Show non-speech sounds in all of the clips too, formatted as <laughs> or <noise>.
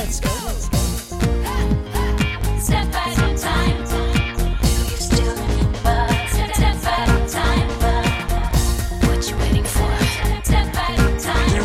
let's go. Step at a time. You still step, step at a time. What you waiting for? Step at a time.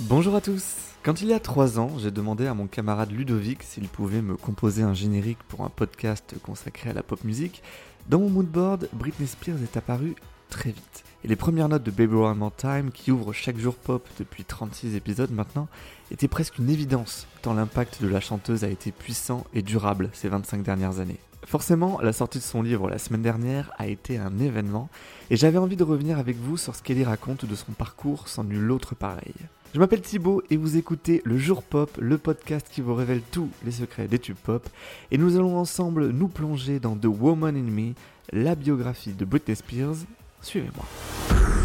Bonjour à tous Quand il y a 3 ans, j'ai demandé à mon camarade Ludovic s'il pouvait me composer un générique pour un podcast consacré à la pop musique. Dans mon moodboard, Britney Spears est apparue très vite. Et les premières notes de Baby One More Time, qui ouvre chaque jour pop depuis 36 épisodes maintenant, étaient presque une évidence, tant l'impact de la chanteuse a été puissant et durable ces 25 dernières années. Forcément, la sortie de son livre la semaine dernière a été un événement, et j'avais envie de revenir avec vous sur ce qu'elle y raconte de son parcours sans nul autre pareil. Je m'appelle Thibaut et vous écoutez Le Jour Pop, le podcast qui vous révèle tous les secrets des tubes pop. Et nous allons ensemble nous plonger dans The Woman in Me, la biographie de Britney Spears. Suivez-moi. Step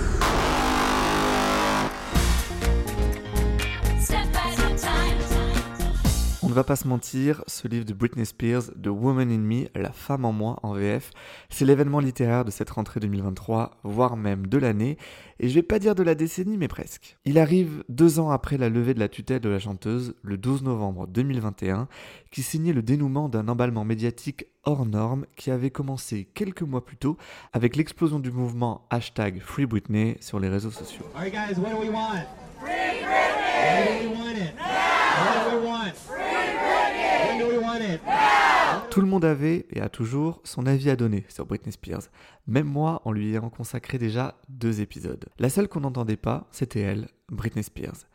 va pas se mentir, ce livre de Britney Spears, The Woman in Me, La femme en moi en VF, c'est l'événement littéraire de cette rentrée 2023, voire même de l'année, et je vais pas dire de la décennie, mais presque. Il arrive deux ans après la levée de la tutelle de la chanteuse, le 12 novembre 2021, qui signait le dénouement d'un emballement médiatique hors norme qui avait commencé quelques mois plus tôt avec l'explosion du mouvement hashtag Free Britney sur les réseaux sociaux. All right, guys, what do we want? Free Britney! Do we want it? What do we want? Free Britney! When do we want it? Tout le monde avait et a toujours son avis à donner sur Britney Spears, même moi en lui ayant consacré déjà deux épisodes. La seule qu'on n'entendait pas, c'était elle, Britney Spears.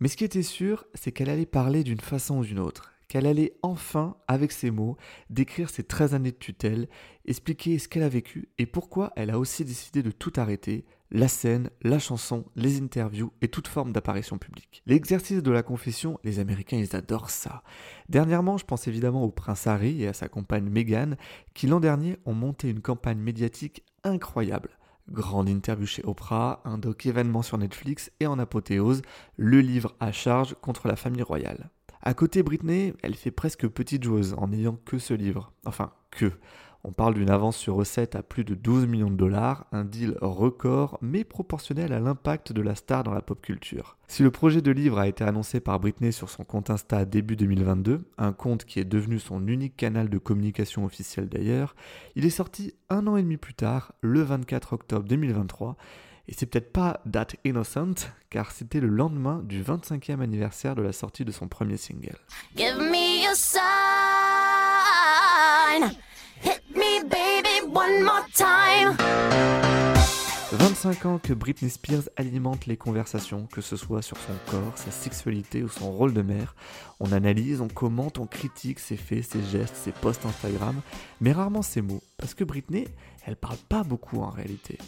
Mais ce qui était sûr, c'est qu'elle allait parler d'une façon ou d'une autre, qu'elle allait enfin, avec ses mots, décrire ses 13 années de tutelle, expliquer ce qu'elle a vécu et pourquoi elle a aussi décidé de tout arrêter, la scène, la chanson, les interviews et toute forme d'apparition publique. L'exercice de la confession, les Américains, ils adorent ça. Dernièrement, je pense évidemment au prince Harry et à sa compagne Meghan, qui l'an dernier ont monté une campagne médiatique incroyable. Grande interview chez Oprah, un doc événement sur Netflix et en apothéose, le livre à charge contre la famille royale. À côté Britney, elle fait presque petite joueuse en n'ayant que ce livre. Enfin, que. On parle d'une avance sur recette à plus de 12 millions de dollars, un deal record, mais proportionnel à l'impact de la star dans la pop culture. Si le projet de livre a été annoncé par Britney sur son compte Insta début 2022, un compte qui est devenu son unique canal de communication officiel d'ailleurs, il est sorti un an et demi plus tard, le 24 octobre 2023, et c'est peut-être pas That Innocent, car c'était le lendemain du 25e anniversaire de la sortie de son premier single. Give me sign. Hit me, baby, one more time. 25 ans que Britney Spears alimente les conversations, que ce soit sur son corps, sa sexualité ou son rôle de mère. On analyse, on commente, on critique ses faits, ses gestes, ses posts Instagram, mais rarement ses mots, parce que Britney, elle parle pas beaucoup en réalité.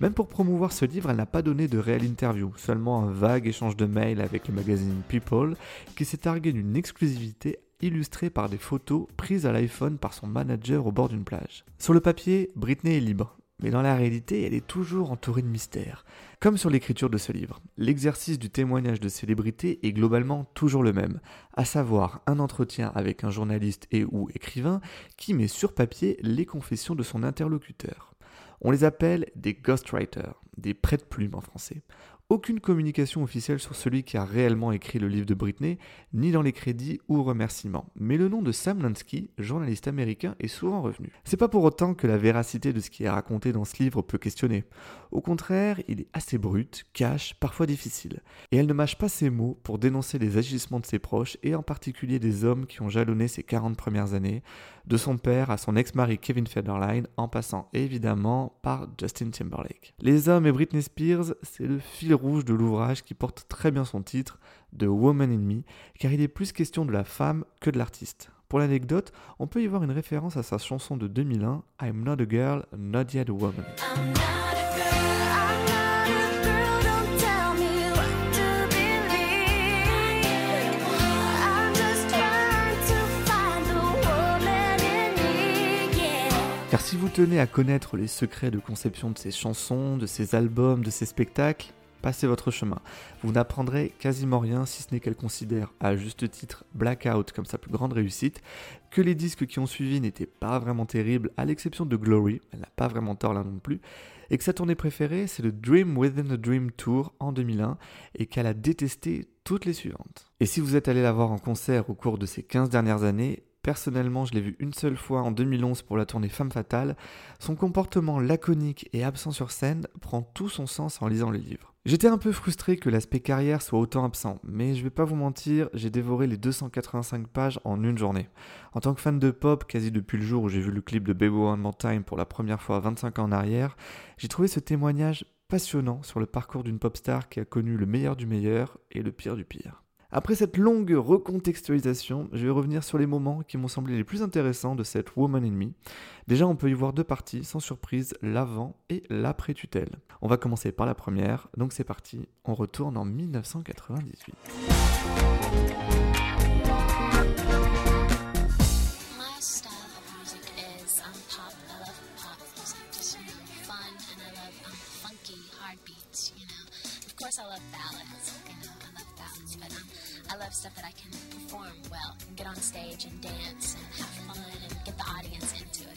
Même pour promouvoir ce livre, elle n'a pas donné de réelle interview, seulement un vague échange de mails avec le magazine People, qui s'est targué d'une exclusivité illustrée par des photos prises à l'iPhone par son manager au bord d'une plage. Sur le papier, Britney est libre, mais dans la réalité, elle est toujours entourée de mystères. Comme sur l'écriture de ce livre, l'exercice du témoignage de célébrité est globalement toujours le même, à savoir un entretien avec un journaliste et ou écrivain qui met sur papier les confessions de son interlocuteur. On les appelle des ghostwriters, des prêtes-plumes en français. Aucune communication officielle sur celui qui a réellement écrit le livre de Britney, ni dans les crédits ou remerciements. Mais le nom de Sam Lansky, journaliste américain, est souvent revenu. C'est pas pour autant que la véracité de ce qui est raconté dans ce livre peut questionner. Au contraire, il est assez brut, cash, parfois difficile. Et elle ne mâche pas ses mots pour dénoncer les agissements de ses proches, et en particulier des hommes qui ont jalonné ses 40 premières années, de son père à son ex-mari Kevin Federline, en passant évidemment par Justin Timberlake. Les hommes et Britney Spears, c'est le fil rouge de l'ouvrage qui porte très bien son titre, The Woman in Me, car il est plus question de la femme que de l'artiste. Pour l'anecdote, on peut y voir une référence à sa chanson de 2001, I'm Not a Girl, Not Yet a Woman. Car si vous tenez à connaître les secrets de conception de ses chansons, de ses albums, de ses spectacles, passez votre chemin. Vous n'apprendrez quasiment rien si ce n'est qu'elle considère, à juste titre, Blackout comme sa plus grande réussite, que les disques qui ont suivi n'étaient pas vraiment terribles, à l'exception de Glory, elle n'a pas vraiment tort là non plus, et que sa tournée préférée, c'est le Dream Within a Dream Tour en 2001, et qu'elle a détesté toutes les suivantes. Et si vous êtes allé la voir en concert au cours de ces 15 dernières années, Personnellement, je l'ai vu une seule fois en 2011 pour la tournée Femme Fatale. Son comportement laconique et absent sur scène prend tout son sens en lisant le livre. J'étais un peu frustré que l'aspect carrière soit autant absent, mais je vais pas vous mentir, j'ai dévoré les 285 pages en une journée. En tant que fan de pop, quasi depuis le jour où j'ai vu le clip de Baby One More Time pour la première fois 25 ans en arrière, j'ai trouvé ce témoignage passionnant sur le parcours d'une pop star qui a connu le meilleur du meilleur et le pire du pire. Après cette longue recontextualisation, je vais revenir sur les moments qui m'ont semblé les plus intéressants de cette Woman in Me. Déjà, on peut y voir deux parties, sans surprise, l'avant et l'après-tutelle. On va commencer par la première, donc c'est parti, on retourne en 1998.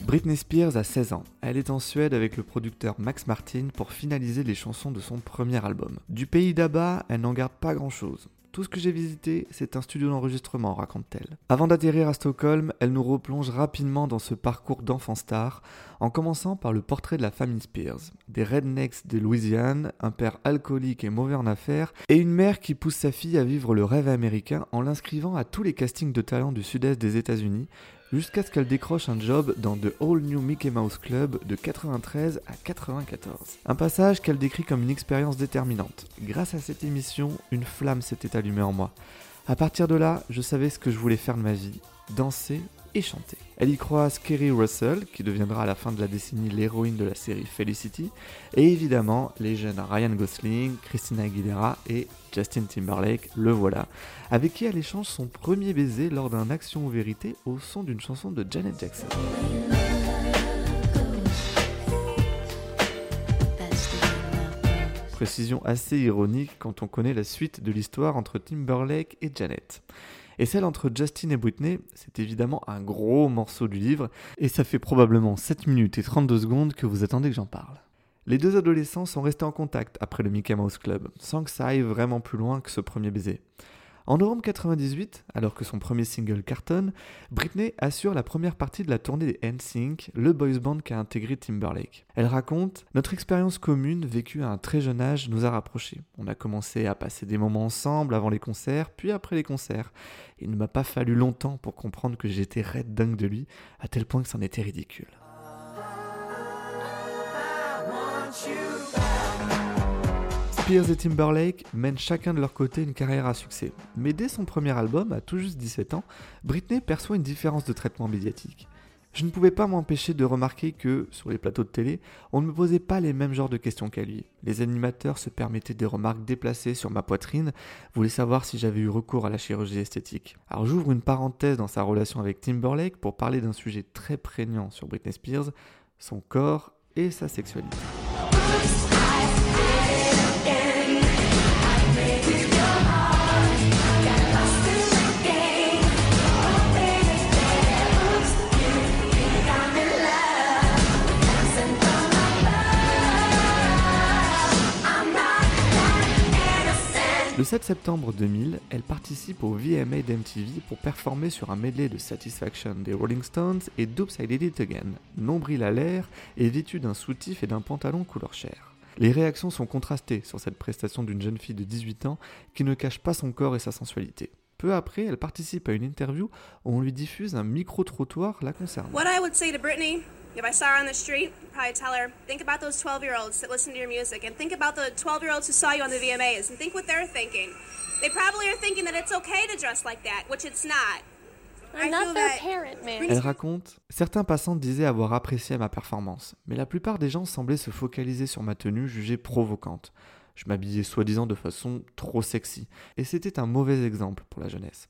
Britney Spears a 16 ans. Elle est en Suède avec le producteur Max Martin pour finaliser les chansons de son premier album. Du pays d'Abba, elle n'en garde pas grand-chose. Tout ce que j'ai visité, c'est un studio d'enregistrement, raconte-t-elle. Avant d'atterrir à Stockholm, elle nous replonge rapidement dans ce parcours d'enfant star, en commençant par le portrait de la famille Spears. Des rednecks de Louisiane, un père alcoolique et mauvais en affaires, et une mère qui pousse sa fille à vivre le rêve américain en l'inscrivant à tous les castings de talent du sud-est des États-Unis, jusqu'à ce qu'elle décroche un job dans The All New Mickey Mouse Club de 93 à 94. Un passage qu'elle décrit comme une expérience déterminante. Grâce à cette émission, une flamme s'était allumée en moi. À partir de là, je savais ce que je voulais faire de ma vie, danser et chanter. Elle y croise Kerry Russell, qui deviendra à la fin de la décennie l'héroïne de la série Felicity, et évidemment les jeunes Ryan Gosling, Christina Aguilera et Justin Timberlake, le voilà, avec qui elle échange son premier baiser lors d'un action ou vérité au son d'une chanson de Janet Jackson. Précision assez ironique quand on connaît la suite de l'histoire entre Timberlake et Janet. Et celle entre Justin et Britney, c'est évidemment un gros morceau du livre, et ça fait probablement 7 minutes et 32 secondes que vous attendez que j'en parle. Les deux adolescents sont restés en contact après le Mickey Mouse Club, sans que ça aille vraiment plus loin que ce premier baiser. En novembre 98, alors que son premier single cartonne, Britney assure la première partie de la tournée des NSYNC, le boys band qu'a intégré Timberlake. Elle raconte Notre expérience commune, vécue à un très jeune âge, nous a rapprochés. On a commencé à passer des moments ensemble avant les concerts, puis après les concerts. Il ne m'a pas fallu longtemps pour comprendre que j'étais red dingue de lui, à tel point que c'en était ridicule. Spears et Timberlake mènent chacun de leur côté une carrière à succès. Mais dès son premier album, à tout juste 17 ans, Britney perçoit une différence de traitement médiatique. Je ne pouvais pas m'empêcher de remarquer que, sur les plateaux de télé, on ne me posait pas les mêmes genres de questions qu'à lui. Les animateurs se permettaient des remarques déplacées sur ma poitrine, voulaient savoir si j'avais eu recours à la chirurgie esthétique. Alors j'ouvre une parenthèse dans sa relation avec Timberlake pour parler d'un sujet très prégnant sur Britney Spears, son corps et sa sexualité. Le 7 septembre 2000, elle participe au VMA d'MTV pour performer sur un medley de Satisfaction des Rolling Stones et Doops I Did It Again, nombril à l'air et vêtue d'un soutif et d'un pantalon couleur chair. Les réactions sont contrastées sur cette prestation d'une jeune fille de 18 ans qui ne cache pas son corps et sa sensualité. Peu après, elle participe à une interview où on lui diffuse un micro-trottoir la concernant. What I would say to if I saw her on the street, I'd probably tell her, think about those 12 year olds that listen to your music, and think about the 12 year olds who saw you on the VMAs, and think what they're thinking. They probably are thinking that it's okay to dress like that, which it's not. I I'm not their that- parent, man. Elle raconte Certains passants disaient avoir apprécié ma performance, mais la plupart des gens semblaient se focaliser sur ma tenue jugée provocante. Je m'habillais soi-disant de façon trop sexy, et c'était un mauvais exemple pour la jeunesse.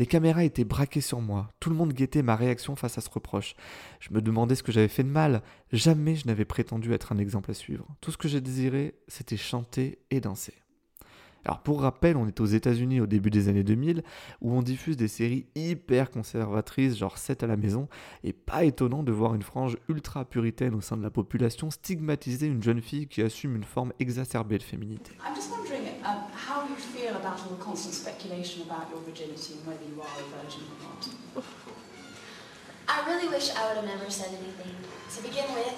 Les caméras étaient braquées sur moi, tout le monde guettait ma réaction face à ce reproche. Je me demandais ce que j'avais fait de mal, jamais je n'avais prétendu être un exemple à suivre. Tout ce que j'ai désiré, c'était chanter et danser. Alors pour rappel, on est aux États-Unis au début des années 2000 où on diffuse des séries hyper conservatrices, genre 7 à la maison, et pas étonnant de voir une frange ultra puritaine au sein de la population stigmatiser une jeune fille qui assume une forme exacerbée de féminité. How do you feel about all the constant speculation about your virginity and whether you are a virgin or not. I really wish I would have never said anything to begin with,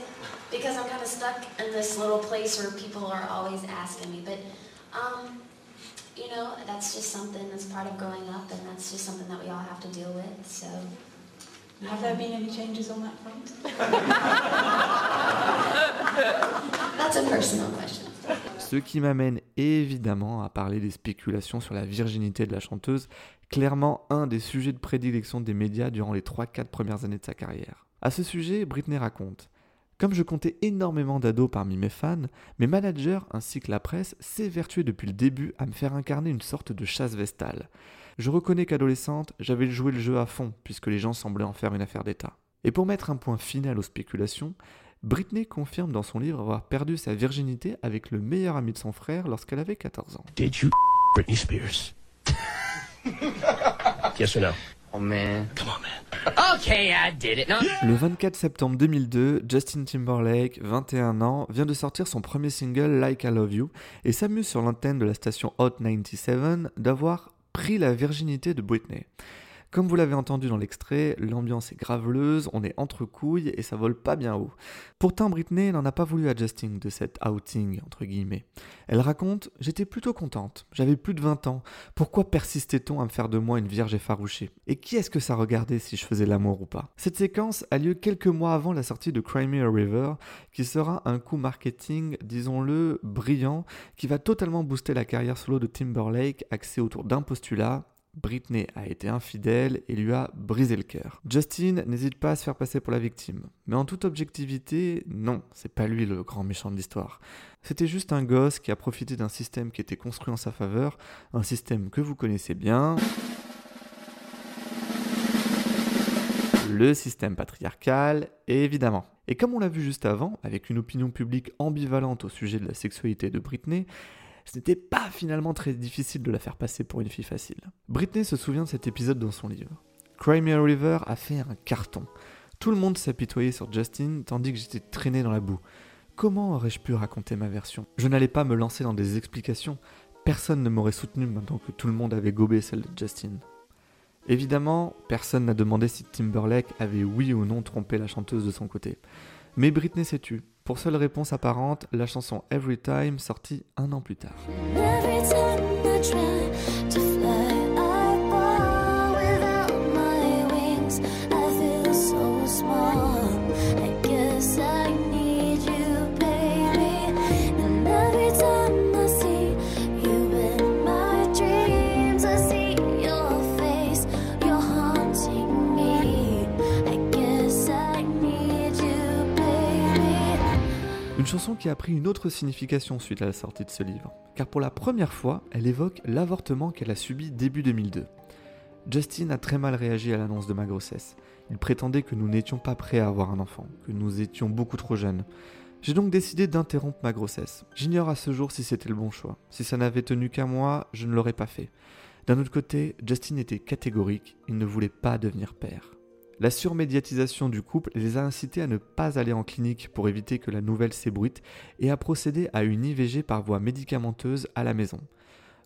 because I'm kind of stuck in this little place where people are always asking me. But, um, you know, that's just something that's part of growing up, and that's just something that we all have to deal with. So, Have there been any changes on that front? <laughs> that's a personal question. Ce qui m'amène évidemment à parler des spéculations sur la virginité de la chanteuse, clairement un des sujets de prédilection des médias durant les 3-4 premières années de sa carrière. À ce sujet, Britney raconte Comme je comptais énormément d'ados parmi mes fans, mes managers ainsi que la presse s'évertuaient depuis le début à me faire incarner une sorte de chasse vestale. Je reconnais qu'adolescente, j'avais joué le jeu à fond puisque les gens semblaient en faire une affaire d'État. Et pour mettre un point final aux spéculations, Britney confirme dans son livre avoir perdu sa virginité avec le meilleur ami de son frère lorsqu'elle avait 14 ans. Did you <laughs> Britney Spears? <laughs> yes or no? Oh man. Come on, man. Okay, I did it. No. Le 24 septembre 2002, Justin Timberlake, 21 ans, vient de sortir son premier single Like I Love You et s'amuse sur l'antenne de la station Hot 97 d'avoir pris la virginité de Britney. Comme vous l'avez entendu dans l'extrait, l'ambiance est graveleuse, on est entre couilles et ça vole pas bien haut. Pourtant, Britney n'en a pas voulu à Justin de cet outing, entre guillemets. Elle raconte J'étais plutôt contente, j'avais plus de 20 ans, pourquoi persistait-on à me faire de moi une vierge effarouchée? Et qui est-ce que ça regardait si je faisais l'amour ou pas? Cette séquence a lieu quelques mois avant la sortie de Cry Me a River, qui sera un coup marketing, disons-le, brillant, qui va totalement booster la carrière solo de Timberlake, axée autour d'un postulat Britney a été infidèle et lui a brisé le cœur. Justin n'hésite pas à se faire passer pour la victime. Mais en toute objectivité, non, c'est pas lui le grand méchant de l'histoire. C'était juste un gosse qui a profité d'un système qui était construit en sa faveur, un système que vous connaissez bien. Le système patriarcal, évidemment. Et comme on l'a vu juste avant, avec une opinion publique ambivalente au sujet de la sexualité de Britney, ce n'était pas finalement très difficile de la faire passer pour une fille facile. Britney se souvient de cet épisode dans son livre. Cry Me a River a fait un carton. Tout le monde s'apitoyait sur Justin tandis que j'étais traîné dans la boue. Comment aurais-je pu raconter ma version? Je n'allais pas me lancer dans des explications. Personne ne m'aurait soutenu maintenant que tout le monde avait gobé celle de Justin. Évidemment, personne n'a demandé si Timberlake avait oui ou non trompé la chanteuse de son côté. Mais Britney s'est tue. Pour seule réponse apparente, la chanson Every Time sortie un an plus tard. Une chanson qui a pris une autre signification suite à la sortie de ce livre, car pour la première fois, elle évoque l'avortement qu'elle a subi début 2002. Justin a très mal réagi à l'annonce de ma grossesse. Il prétendait que nous n'étions pas prêts à avoir un enfant, que nous étions beaucoup trop jeunes. J'ai donc décidé d'interrompre ma grossesse. J'ignore à ce jour si c'était le bon choix. Si ça n'avait tenu qu'à moi, je ne l'aurais pas fait. D'un autre côté, Justin était catégorique, il ne voulait pas devenir père. La surmédiatisation du couple les a incités à ne pas aller en clinique pour éviter que la nouvelle s'ébruite et à procéder à une IVG par voie médicamenteuse à la maison.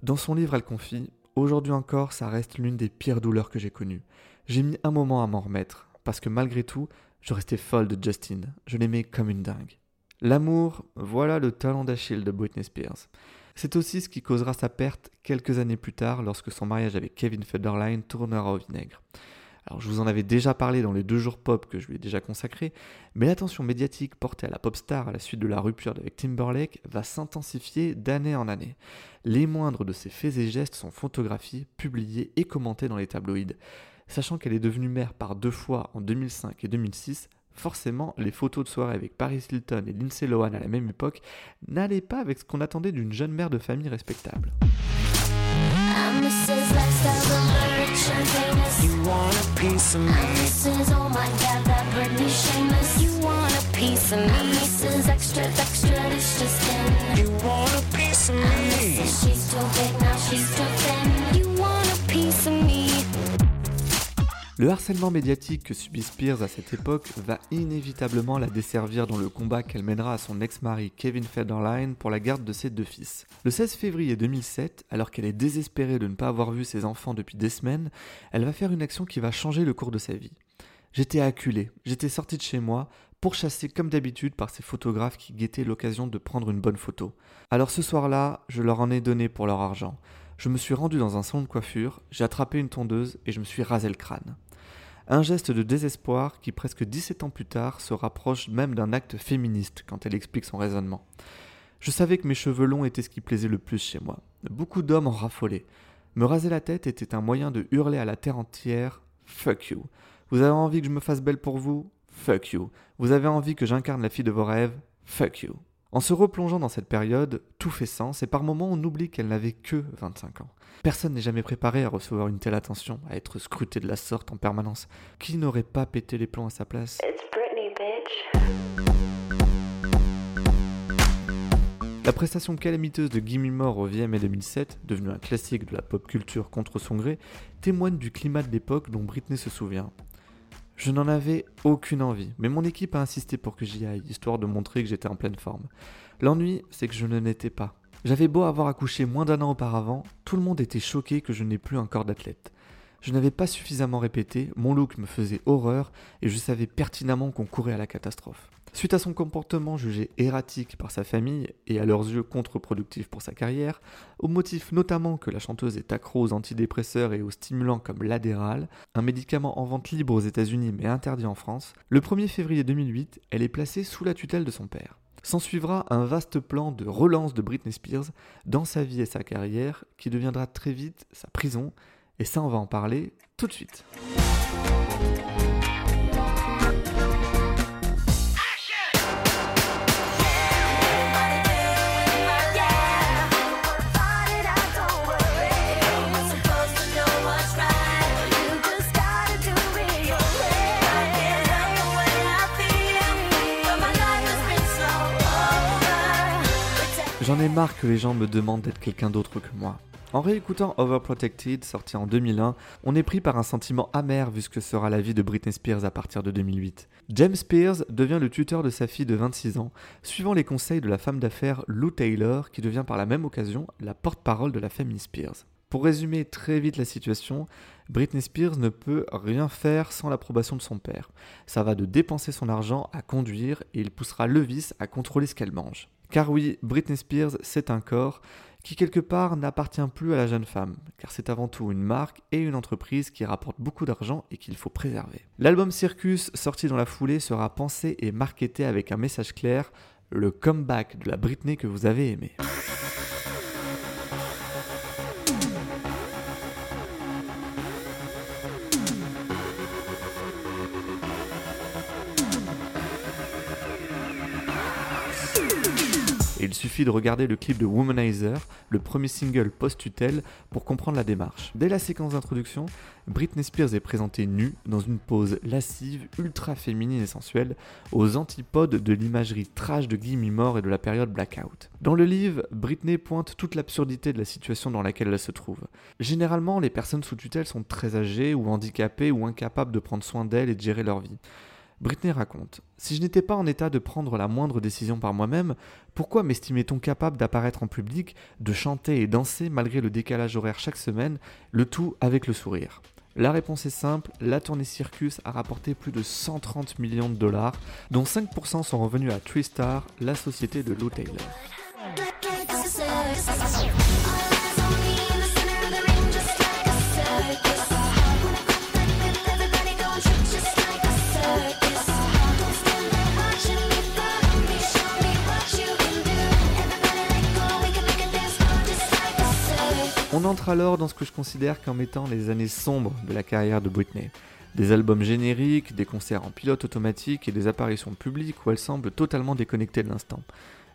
Dans son livre, elle confie Aujourd'hui encore, ça reste l'une des pires douleurs que j'ai connues. J'ai mis un moment à m'en remettre, parce que malgré tout, je restais folle de Justin. Je l'aimais comme une dingue. L'amour, voilà le talent d'Achille de Britney Spears. C'est aussi ce qui causera sa perte quelques années plus tard lorsque son mariage avec Kevin Federline tournera au vinaigre. Alors je vous en avais déjà parlé dans les deux jours pop que je lui ai déjà consacrés, mais l'attention médiatique portée à la pop star à la suite de la rupture avec Timberlake va s'intensifier d'année en année. Les moindres de ses faits et gestes sont photographiés, publiés et commentés dans les tabloïds. Sachant qu'elle est devenue mère par deux fois en 2005 et 2006, forcément les photos de soirée avec Paris Hilton et Lindsay Lohan à la même époque n'allaient pas avec ce qu'on attendait d'une jeune mère de famille respectable. Piece of me. This is oh my god, that Britney shameless. You want a piece of me? This is extra, extra, it's just Le harcèlement médiatique que subit Spears à cette époque va inévitablement la desservir dans le combat qu'elle mènera à son ex-mari Kevin Federline pour la garde de ses deux fils. Le 16 février 2007, alors qu'elle est désespérée de ne pas avoir vu ses enfants depuis des semaines, elle va faire une action qui va changer le cours de sa vie. J'étais acculé, j'étais sorti de chez moi, pourchassé comme d'habitude par ces photographes qui guettaient l'occasion de prendre une bonne photo. Alors ce soir-là, je leur en ai donné pour leur argent. Je me suis rendu dans un salon de coiffure, j'ai attrapé une tondeuse et je me suis rasé le crâne. Un geste de désespoir qui, presque 17 ans plus tard, se rapproche même d'un acte féministe quand elle explique son raisonnement. Je savais que mes cheveux longs étaient ce qui plaisait le plus chez moi. Beaucoup d'hommes en raffolaient. Me raser la tête était un moyen de hurler à la terre entière Fuck you. Vous avez envie que je me fasse belle pour vous? Fuck you. Vous avez envie que j'incarne la fille de vos rêves? Fuck you. En se replongeant dans cette période, tout fait sens et par moments on oublie qu'elle n'avait que 25 ans. Personne n'est jamais préparé à recevoir une telle attention, à être scruté de la sorte en permanence. Qui n'aurait pas pété les plombs à sa place? It's Britney, bitch. La prestation calamiteuse de Gimme More au VMA 2007, devenue un classique de la pop culture contre son gré, témoigne du climat de l'époque dont Britney se souvient. Je n'en avais aucune envie, mais mon équipe a insisté pour que j'y aille, histoire de montrer que j'étais en pleine forme. L'ennui, c'est que je ne l'étais pas. J'avais beau avoir accouché moins d'un an auparavant, tout le monde était choqué que je n'ai plus un corps d'athlète. Je n'avais pas suffisamment répété, mon look me faisait horreur et je savais pertinemment qu'on courait à la catastrophe. Suite à son comportement jugé erratique par sa famille et à leurs yeux contre-productif pour sa carrière, au motif notamment que la chanteuse est accro aux antidépresseurs et aux stimulants comme l'Adderall, un médicament en vente libre aux États-Unis mais interdit en France, le 1er février 2008, elle est placée sous la tutelle de son père. S'ensuivra un vaste plan de relance de Britney Spears dans sa vie et sa carrière qui deviendra très vite sa prison, et ça on va en parler tout de suite. J'en ai marre que les gens me demandent d'être quelqu'un d'autre que moi. En réécoutant Overprotected, sorti en 2001, on est pris par un sentiment amer vu ce que sera la vie de Britney Spears à partir de 2008. James Spears devient le tuteur de sa fille de 26 ans, suivant les conseils de la femme d'affaires Lou Taylor, qui devient par la même occasion la porte-parole de la famille Spears. Pour résumer très vite la situation, Britney Spears ne peut rien faire sans l'approbation de son père. Ça va de dépenser son argent à conduire et il poussera Levis à contrôler ce qu'elle mange. Car oui, Britney Spears, c'est un corps qui quelque part n'appartient plus à la jeune femme, car c'est avant tout une marque et une entreprise qui rapporte beaucoup d'argent et qu'il faut préserver. L'album Circus, sorti dans la foulée, sera pensé et marketé avec un message clair, le comeback de la Britney que vous avez aimé. Suffit de regarder le clip de Womanizer, le premier single post-tutelle, pour comprendre la démarche. Dès la séquence d'introduction, Britney Spears est présentée nue, dans une pose lascive, ultra féminine et sensuelle, aux antipodes de l'imagerie trash de Gimme More et de la période Blackout. Dans le livre, Britney pointe toute l'absurdité de la situation dans laquelle elle se trouve. Généralement, les personnes sous tutelle sont très âgées ou handicapées ou incapables de prendre soin d'elles et de gérer leur vie. Britney raconte Si je n'étais pas en état de prendre la moindre décision par moi-même, pourquoi m'estimait-on capable d'apparaître en public, de chanter et danser malgré le décalage horaire chaque semaine, le tout avec le sourire? La réponse est simple la tournée Circus a rapporté plus de 130 millions de dollars, dont 5% sont revenus à TriStar, la société de Lou Taylor. Entre alors dans ce que je considère comme étant les années sombres de la carrière de Britney. Des albums génériques, des concerts en pilote automatique et des apparitions publiques où elle semble totalement déconnectée de l'instant.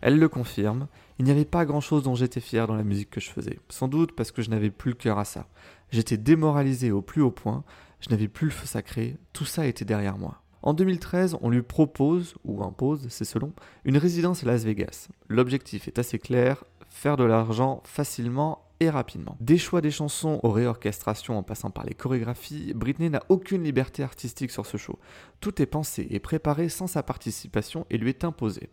Elle le confirme, il n'y avait pas grand chose dont j'étais fier dans la musique que je faisais. Sans doute parce que je n'avais plus le cœur à ça. J'étais démoralisé au plus haut point, je n'avais plus le feu sacré, tout ça était derrière moi. En 2013, on lui propose, ou impose, c'est selon, une résidence à Las Vegas. L'objectif est assez clair, faire de l'argent facilement rapidement. Des choix des chansons aux réorchestrations en passant par les chorégraphies, Britney n'a aucune liberté artistique sur ce show. Tout est pensé et préparé sans sa participation et lui est imposé.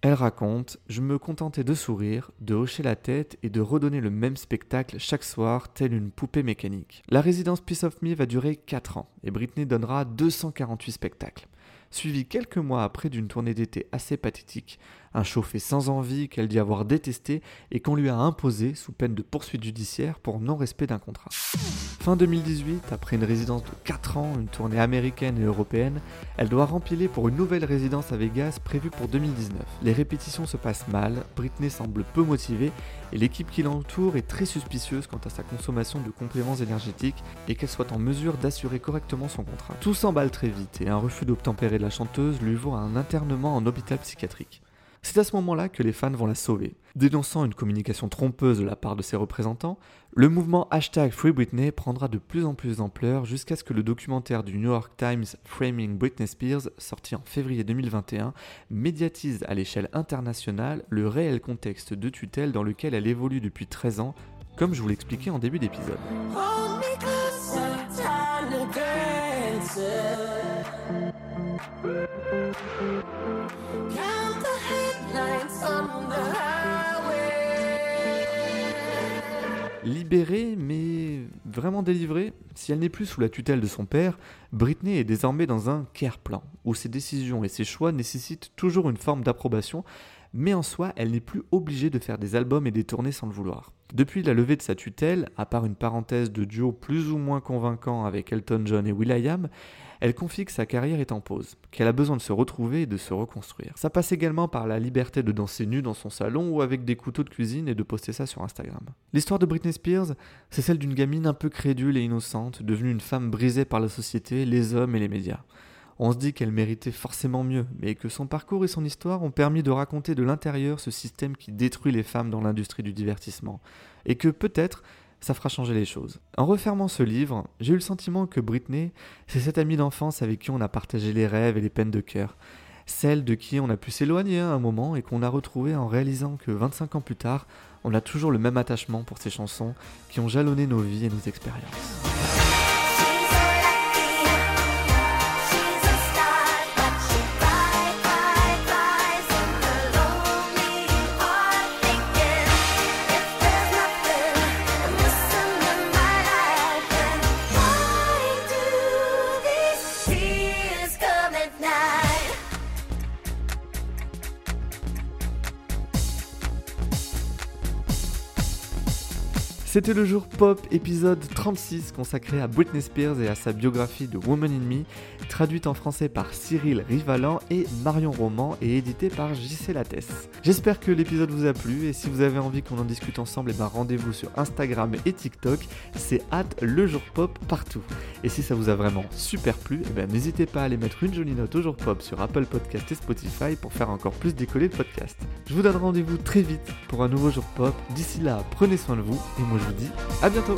Elle raconte Je me contentais de sourire, de hocher la tête et de redonner le même spectacle chaque soir, telle une poupée mécanique. La résidence Piece of Me va durer 4 ans et Britney donnera 248 spectacles. Suivi quelques mois après d'une tournée d'été assez pathétique, un fait sans envie qu'elle dit avoir détesté et qu'on lui a imposé sous peine de poursuite judiciaire pour non-respect d'un contrat. Fin 2018, après une résidence de 4 ans, une tournée américaine et européenne, elle doit rempiler pour une nouvelle résidence à Vegas prévue pour 2019. Les répétitions se passent mal, Britney semble peu motivée et l'équipe qui l'entoure est très suspicieuse quant à sa consommation de compléments énergétiques et qu'elle soit en mesure d'assurer correctement son contrat. Tout s'emballe très vite et un refus d'obtempérer de la chanteuse lui vaut un internement en hôpital psychiatrique. C'est à ce moment-là que les fans vont la sauver. Dénonçant une communication trompeuse de la part de ses représentants, le mouvement hashtag Free Britney prendra de plus en plus d'ampleur jusqu'à ce que le documentaire du New York Times Framing Britney Spears, sorti en février 2021, médiatise à l'échelle internationale le réel contexte de tutelle dans lequel elle évolue depuis 13 ans, comme je vous l'expliquais en début d'épisode. Libérée, mais vraiment délivrée, si elle n'est plus sous la tutelle de son père, Britney est désormais dans un care plan, où ses décisions et ses choix nécessitent toujours une forme d'approbation, mais en soi, elle n'est plus obligée de faire des albums et des tournées sans le vouloir. Depuis la levée de sa tutelle, à part une parenthèse de duo plus ou moins convaincant avec Elton John et will.i.am, elle confie que sa carrière est en pause, qu'elle a besoin de se retrouver et de se reconstruire. Ça passe également par la liberté de danser nue dans son salon ou avec des couteaux de cuisine et de poster ça sur Instagram. L'histoire de Britney Spears, c'est celle d'une gamine un peu crédule et innocente, devenue une femme brisée par la société, les hommes et les médias. On se dit qu'elle méritait forcément mieux, mais que son parcours et son histoire ont permis de raconter de l'intérieur ce système qui détruit les femmes dans l'industrie du divertissement, et que peut-être ça fera changer les choses. En refermant ce livre, j'ai eu le sentiment que Britney, c'est cette amie d'enfance avec qui on a partagé les rêves et les peines de cœur. Celle de qui on a pu s'éloigner à un moment et qu'on a retrouvée en réalisant que 25 ans plus tard, on a toujours le même attachement pour ces chansons qui ont jalonné nos vies et nos expériences. C'était le jour pop épisode 36 consacré à Britney Spears et à sa biographie de Woman in Me, traduite en français par Cyril Rivalan et Marion Roman et édité par JC Lattès. J'espère que l'épisode vous a plu et si vous avez envie qu'on en discute ensemble, eh ben rendez-vous sur Instagram et TikTok, c'est hâte le jour pop partout. Et si ça vous a vraiment super plu, eh ben n'hésitez pas à aller mettre une jolie note au jour pop sur Apple Podcast et Spotify pour faire encore plus décoller le podcast. Je vous donne rendez-vous très vite pour un nouveau jour pop. D'ici là, prenez soin de vous et moi je vous dis à bientôt